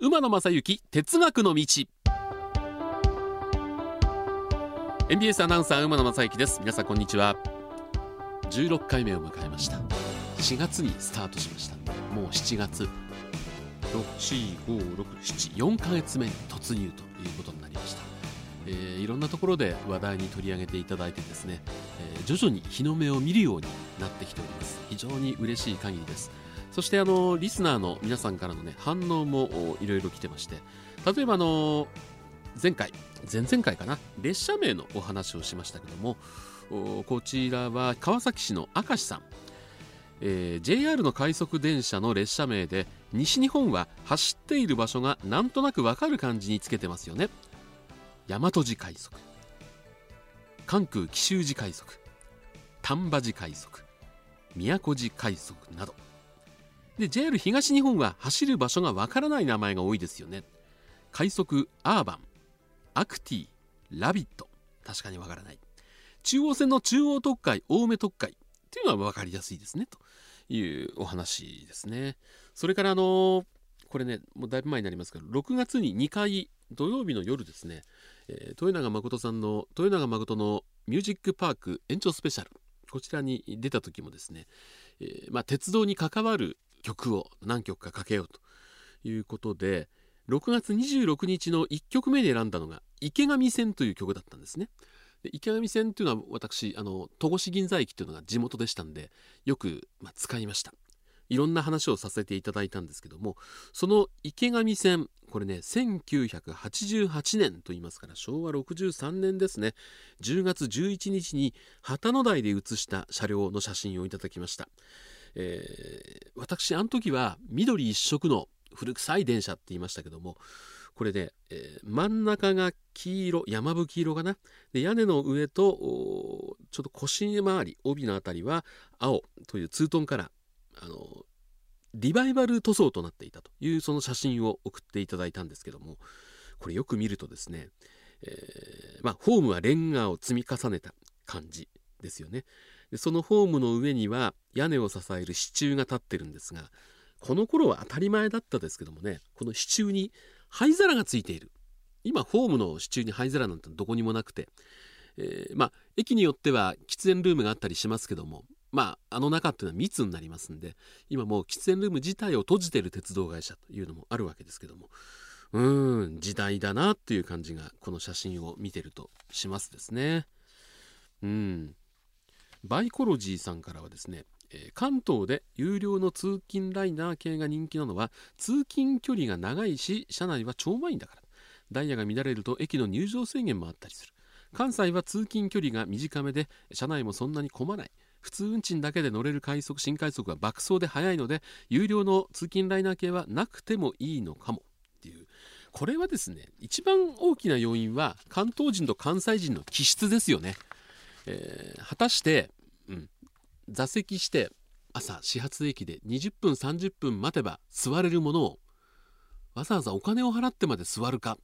馬野正幸哲学の道。NBS アナウンサー馬野正幸です。皆さんこんにちは。16回目を迎えました。4月にスタートしました。もう7月。64567ヶ月目に突入ということになりました。えー、いろんなところで話題に取り上げていただいてですね、え、徐々に日の目を見るようになってきております。非常に嬉しい限りです。そしてあのリスナーの皆さんからのね反応もいろいろ来てまして。例えばあの前回前々回かな列車名のお話をしましたけどもこちらは川崎市の明石さん、えー、JR の快速電車の列車名で西日本は走っている場所がなんとなくわかる感じにつけてますよね。大和路快速。関空紀州路快速丹波路快速宮古路快速など。で JR 東日本は走る場所がわからない名前が多いですよね。快速アーバンアクティラビット。確かにわからない。中央線の中央特快青梅特快。っていうのは分かりやすいですね。というお話ですね。それからあのこれねもうだいぶ前になりますけど6月に2回土曜日の夜ですね、えー、豊永誠さんの豊永誠のミュージックパーク延長スペシャルこちらに出た時もですね、えー、まあ、鉄道に関わる曲を何曲かかけようということで6月26日の1曲目で選んだのが「池上線」という曲だったんですね。で池上線というのは私あの戸越銀座駅というのが地元でしたんでよく、まあ、使いましたいろんな話をさせていただいたんですけどもその池上線これね1988年と言いますから昭和63年ですね。10月11日に旗の台で写した車両の写真をいただきました、えー、私あの時は緑一色の古臭い電車って言いましたけどもこれで、えー、真ん中が黄色山吹色かな。で屋根の上とちょっと腰回り帯の辺りは青というツートンカラー。あのリバイバル塗装となっていたというその写真を送っていただいたんですけどもこれよく見るとですね、えー、まあ、ホームはレンガを積み重ねた感じですよね。でそのホームの上には屋根を支える支柱が立ってるんですがこの頃は当たり前だったですけどもねこの支柱に灰皿がついている。今ホームの支柱に灰皿なんてどこにもなくて、えー、まあ駅によっては喫煙ルームがあったりしますけどもまあ、あの中っていうのは密になりますんで今もう喫煙ルーム自体を閉じてる鉄道会社というのもあるわけですけどもうん時代だなっていう感じがこの写真を見てるとしますですね。うん。バイコロジーさんからはですね関東で有料の通勤ライナー系が人気なのは通勤距離が長いし車内は超満員だから。ダイヤが乱れると駅の入場制限もあったりする。関西は通勤距離が短めで車内もそんなに混まない。普通運賃だけで乗れる快速新快速は爆走で速いので有料の通勤ライナー系はなくてもいいのかも。っていう。これはですね一番大きな要因は関東人と関西人の気質ですよね、えー、果たして、うん、座席して朝始発駅で20分30分待てば座れるものをわざわざお金を払ってまで座るかっ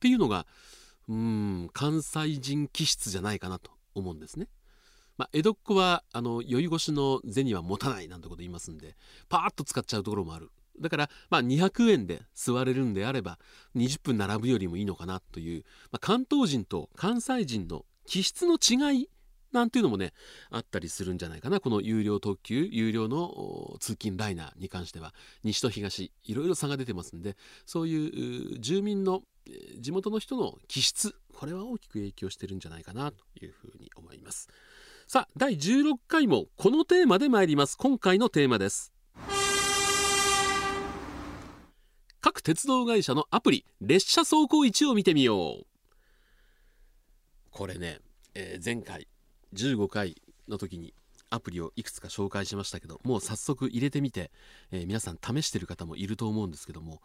ていうのがうん関西人気質じゃないかなと思うんですね。まあ、江戸っ子はあの酔い越しの銭は持たないなんてこと言いますんでパーッと使っちゃうところもあるだからまあ200円で座れるんであれば20分並ぶよりもいいのかなという、まあ、関東人と関西人の気質の違いなんていうのもねあったりするんじゃないかなこの有料特急有料の通勤ライナーに関しては西と東いろいろ差が出てますんでそういう住民の地元の人の気質これは大きく影響してるんじゃないかなというふうに思います。さあ第16回もこのテーマで参ります。今回のテーマです。各鉄道会社のアプリ列車走行位置を見てみよう。これね、えー、前回15回の時にアプリをいくつか紹介しましたけどもう早速入れてみて、えー、皆さん試してる方もいると思うんですけども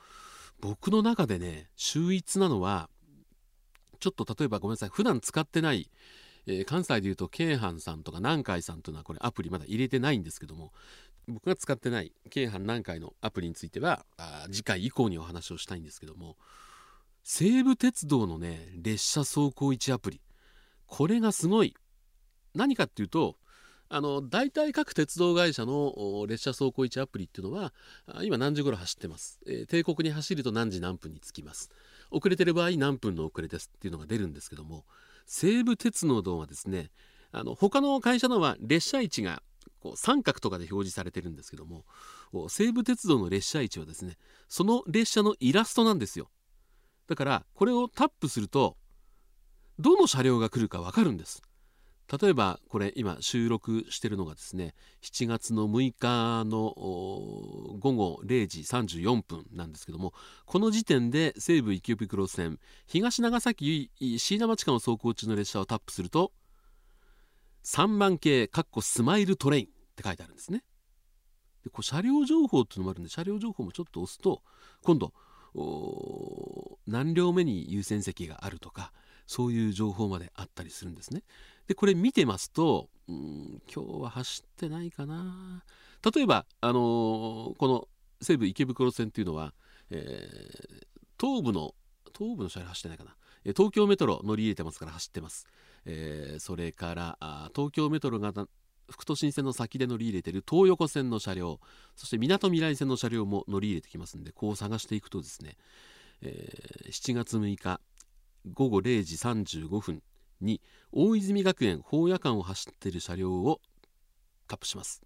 僕の中でね秀逸なのはちょっと例えばごめんなさい普段使ってないえー、関西でいうと京阪さんとか南海さんというのはこれアプリまだ入れてないんですけども僕が使ってない京阪南海のアプリについてはあ次回以降にお話をしたいんですけども西武鉄道のね列車走行位置アプリこれがすごい何かっていうとあの大体各鉄道会社の列車走行位置アプリっていうのは今何時頃走ってます、えー、帝国に走ると何時何分に着きます。遅れてる場合何分の遅れですっていうのが出るんですけども西武鉄道はですねあの他の会社のは列車位置がこう三角とかで表示されてるんですけども西武鉄道の列車位置はですねその列車のイラストなんですよ。だからこれをタップするとどの車両が来るか分かるんです。例えばこれ今収録してるのがですね7月の6日の午後0時34分なんですけどもこの時点で西武池袋線東長崎椎名町間を走行中の列車をタップすると3番系かっこスマイルトレインって書いてあるんですね。でこう車両情報っていうのもあるんで車両情報もちょっと押すと今度何両目に優先席があるとかそういう情報まであったりするんですね。でこれ見てますとうん今日は走ってないかな。例えば、あのー、この西武池袋線っていうのは、えー、東武の東武の車両走ってないかな。東京メトロ乗り入れてますから走ってます、えー、それからあ東京メトロが副都心線の先で乗り入れてる東横線の車両そしてみなとみらい線の車両も乗り入れてきますんでこう探していくとですね、えー、7月6日午後0時35分に大泉学園宝夜間を走っている車両をタップします。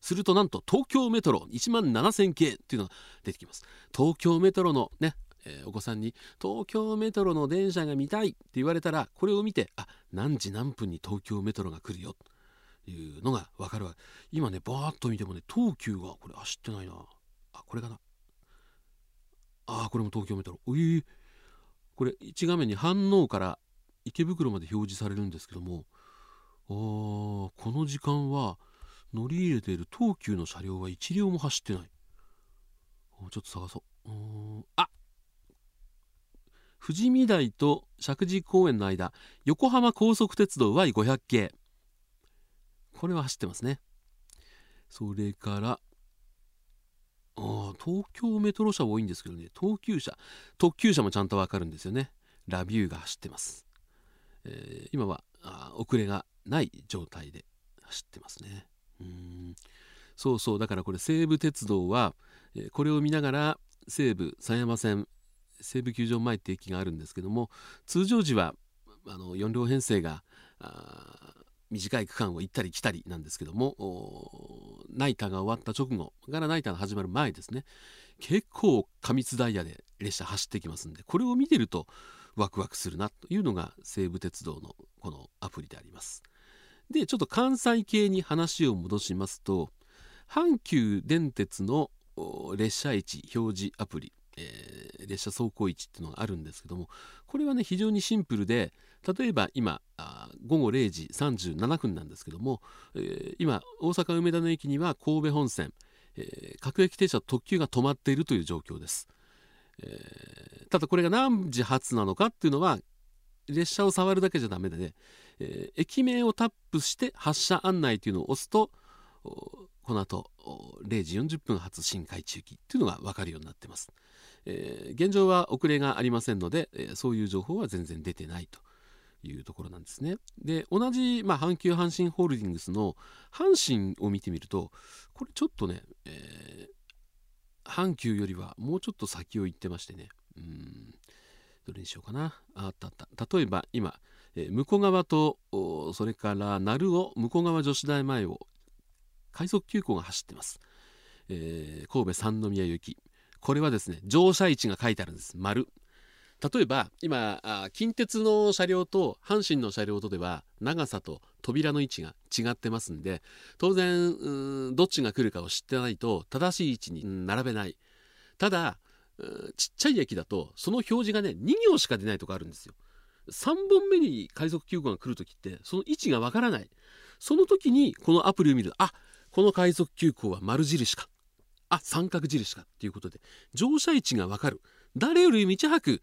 するとなんと東京メトロ1万7000系っていうのが出てきます。東京メトロのね、えー、お子さんに東京メトロの電車が見たいって言われたらこれを見てあ何時何分に東京メトロが来るよというのが分かるわ今ねバーッと見てもね東急がこれ走ってないな。あこれかな。あこれも東京メトロ。えー、これ1画面に反応から池袋まで表示されるんですけどもあこの時間は乗り入れている東急の車両は1両も走ってない。ちょっと探そう。あ富士見台と石神井公園の間横浜高速鉄道 Y500 系。これは走ってますね。それから東京メトロ車多いんですけどね東急車特急車もちゃんとわかるんですよね。ラビューが走ってます。えー、今は遅れがない状態で走ってますね。うん。そうそうだからこれ西武鉄道は、えー、これを見ながら西武狭山線西武球場前って駅があるんですけども通常時はあの4両編成が短い区間を行ったり来たりなんですけどもナイターが終わった直後からナイターが始まる前ですね結構過密ダイヤで列車走ってきますんでこれを見てるとワクワクするなというのが西武鉄道のこのアプリであります。でちょっと関西系に話を戻しますと阪急電鉄の列車位置表示アプリ、えー、列車走行位置っていうのがあるんですけどもこれはね非常にシンプルで例えば今午後0時37分なんですけども、えー、今大阪梅田の駅には神戸本線、えー、各駅停車特急が止まっているという状況です。えー、ただこれが何時発なのかっていうのは列車を触るだけじゃダメでね、えー、駅名をタップして発車案内というのを押すとこの後0時40分発新海中期っていうのが分かるようになってます、えー、現状は遅れがありませんので、えー、そういう情報は全然出てないというところなんですね。で同じ、まあ、阪急阪神ホールディングスの阪神を見てみるとこれちょっとね、えー阪急よりはもうちょっと先を行ってましてね。うん。どれにしようかな。あったあった。例えば今、えー、向こう側とそれから鳴尾向こう側女子大前を快速急行が走ってます、えー、神戸三宮行き。これはですね乗車位置が書いてあるんです。丸。例えば今近鉄の車両と阪神の車両とでは長さと扉の位置が違ってますんで当然どっちが来るかを知ってないと正しい位置に並べない。ただちっちゃい駅だとその表示がね2行しか出ないとこあるんですよ。3本目に快速急行が来る時ってその位置がわからない。その時にこのアプリを見るとあこの快速急行は丸印か。あ三角印か。っていうことで乗車位置がわかる。誰より道早く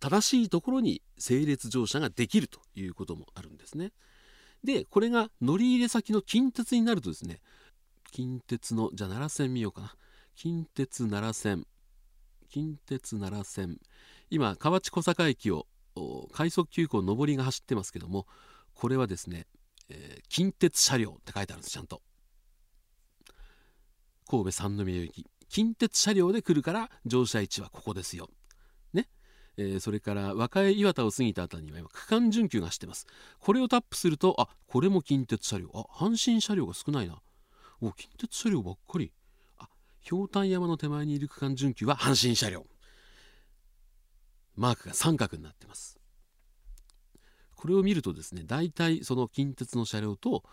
正しいところに整列乗車ができるということもあるんですね。でこれが乗り入れ先の近鉄になるとですね近鉄のじゃあ奈良線見ようかな。近鉄奈良線。近鉄奈良線。今河内小坂駅を快速急行上りが走ってますけどもこれはですね、えー、近鉄車両って書いてあるんですちゃんと。神戸三宮行き近鉄車両で来るから乗車位置はここですよ。ね。えー、それから和歌岩田を過ぎた辺りには今区間準急が走ってます。これをタップするとあこれも近鉄車両。あ阪神車両が少ないな。お近鉄車両ばっかり。あひょうたん山の手前にいる区間準急は阪神車両。マークが三角になってます。これを見るとですね大体その近鉄の車両と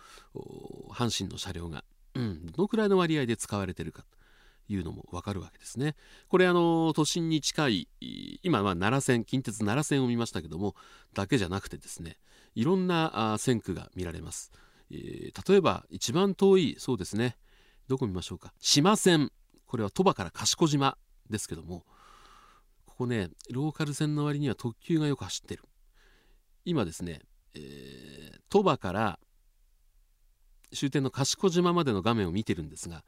阪神の車両が、うん、どのくらいの割合で使われてるか。いうのも分かるわけですね。これあの都心に近い今は奈良線近鉄奈良線を見ましたけどもだけじゃなくてですねいろんな線区が見られます。えー、例えば一番遠いそうですねどこ見ましょうか？島線これは鳥羽から賢島ですけどもここねローカル線の割には特急がよく走ってる今ですね、えー、鳥羽から終点の賢島までの画面を見てるんですが、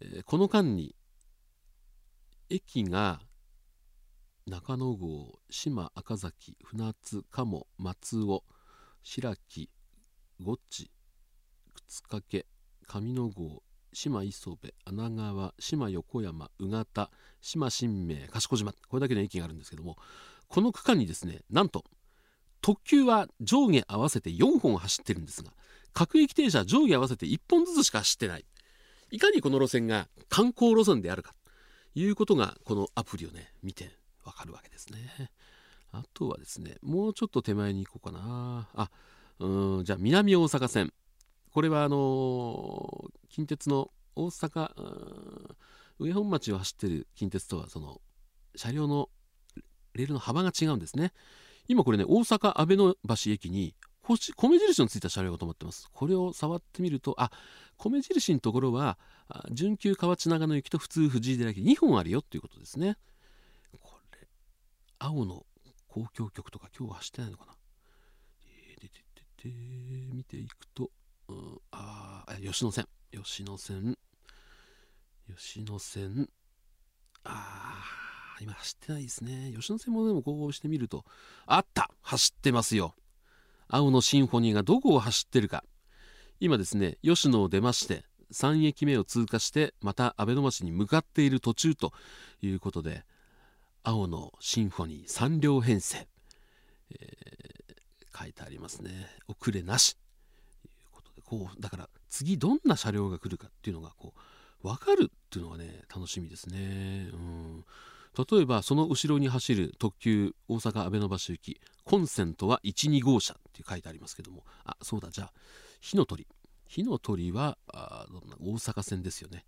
え、この間に駅が中野郷島赤崎船津鴨松尾白木五地靴掛上野郷島磯部穴川島横山宇方島新名賢島これだけの駅があるんですけどもこの区間にですねなんと特急は上下合わせて4本走ってるんですが各駅停車上下合わせて1本ずつしか走ってないいかにこの路線が観光路線であるかということがこのアプリをね見てわかるわけですね。あとはですねもうちょっと手前に行こうかな。あうんじゃあ南大阪線。これはあのー、近鉄の大阪上本町を走ってる近鉄とはその車両のレールの幅が違うんですね。今これね大阪阿部の橋駅に星米印のついた車両が止まってます。これを触ってみるとあ米印のところは準急河内長野行きと普通藤井寺駅2本あるよっていうことですねこれ青の公共局とか今日は走ってないのかな、でででで見ていくと、うん、ああ吉野線吉野線吉野線ああ今走ってないですね。吉野線もでもこうしてみると、あった走ってますよ。青のシンフォニーがどこを走ってるか。今ですね、吉野を出まして、3駅目を通過して、また阿部野町に向かっている途中ということで、青のシンフォニー3両編成、えー、書いてありますね。遅れなし。ということで、こう、だから次どんな車両が来るかっていうのが、こう、分かるっていうのがね、楽しみですね。うん例えばその後ろに走る特急大阪阿部野橋行きコンセントは12号車って書いてありますけどもあそうだじゃあ火の鳥。火の鳥はあどんな大阪線ですよね。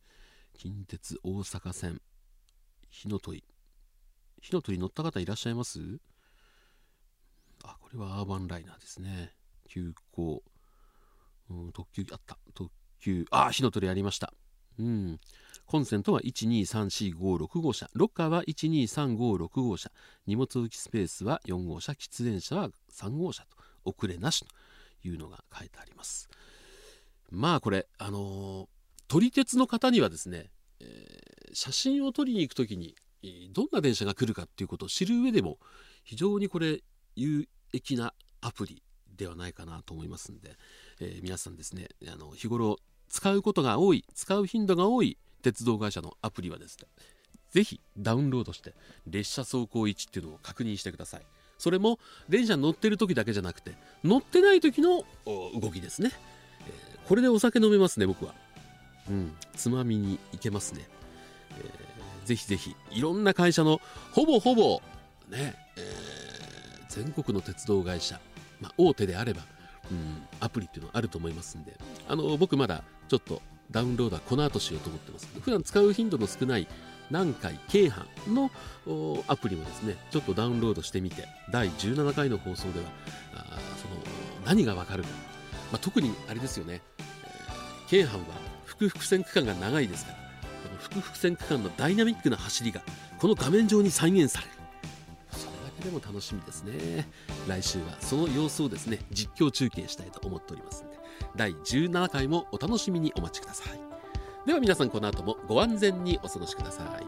近鉄大阪線。火の鳥。火の鳥乗った方いらっしゃいます？あこれはアーバンライナーですね。急行、うん、特急あった。特急。あ火の鳥ありました。うん。コンセントは123456号車。ロッカーは12356号車。荷物置きスペースは4号車。喫煙車は3号車と。遅れなしと。いうのが書いてあります。まあこれあの、撮り鉄の方にはですね、えー、写真を撮りに行く時にどんな電車が来るかっていうことを知る上でも非常にこれ有益なアプリではないかなと思いますんで、えー、皆さんですねあの日頃使うことが多い使う頻度が多い鉄道会社のアプリはですねぜひダウンロードして列車走行位置っていうのを確認してください。それも電車に乗ってる時だけじゃなくて乗ってない時の動きですね、えー、これでお酒飲めますね僕は。うんつまみに行けますね、えー、ぜひぜひいろんな会社のほぼほぼね、えー、全国の鉄道会社、まあ、大手であればうん、アプリっていうのはあると思いますんであの僕まだちょっとダウンロードはこの後しようと思ってます。普段使う頻度の少ない南海京阪のアプリもですね、ちょっとダウンロードしてみて、第17回の放送では、あその何がわかるか、まあ、特にあれですよね、えー、京阪は複々線区間が長いですから、この複々線区間のダイナミックな走りがこの画面上に再現される。それだけでも楽しみですね。来週はその様子をですね、実況中継したいと思っておりますんで、第17回もお楽しみにお待ちくださいでは皆さんこの後もご安全にお過ごしください。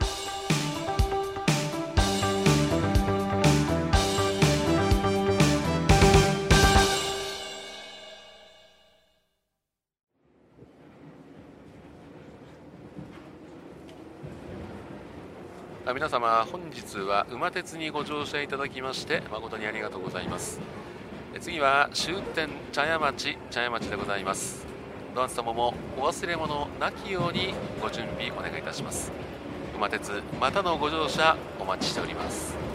皆様本日は馬鉄にご乗車いただきまして誠にありがとうございます次は終点茶屋町茶屋町でございますどなた様もお忘れ物なきようにご準備お願いいたします。馬鉄またのご乗車お待ちしております。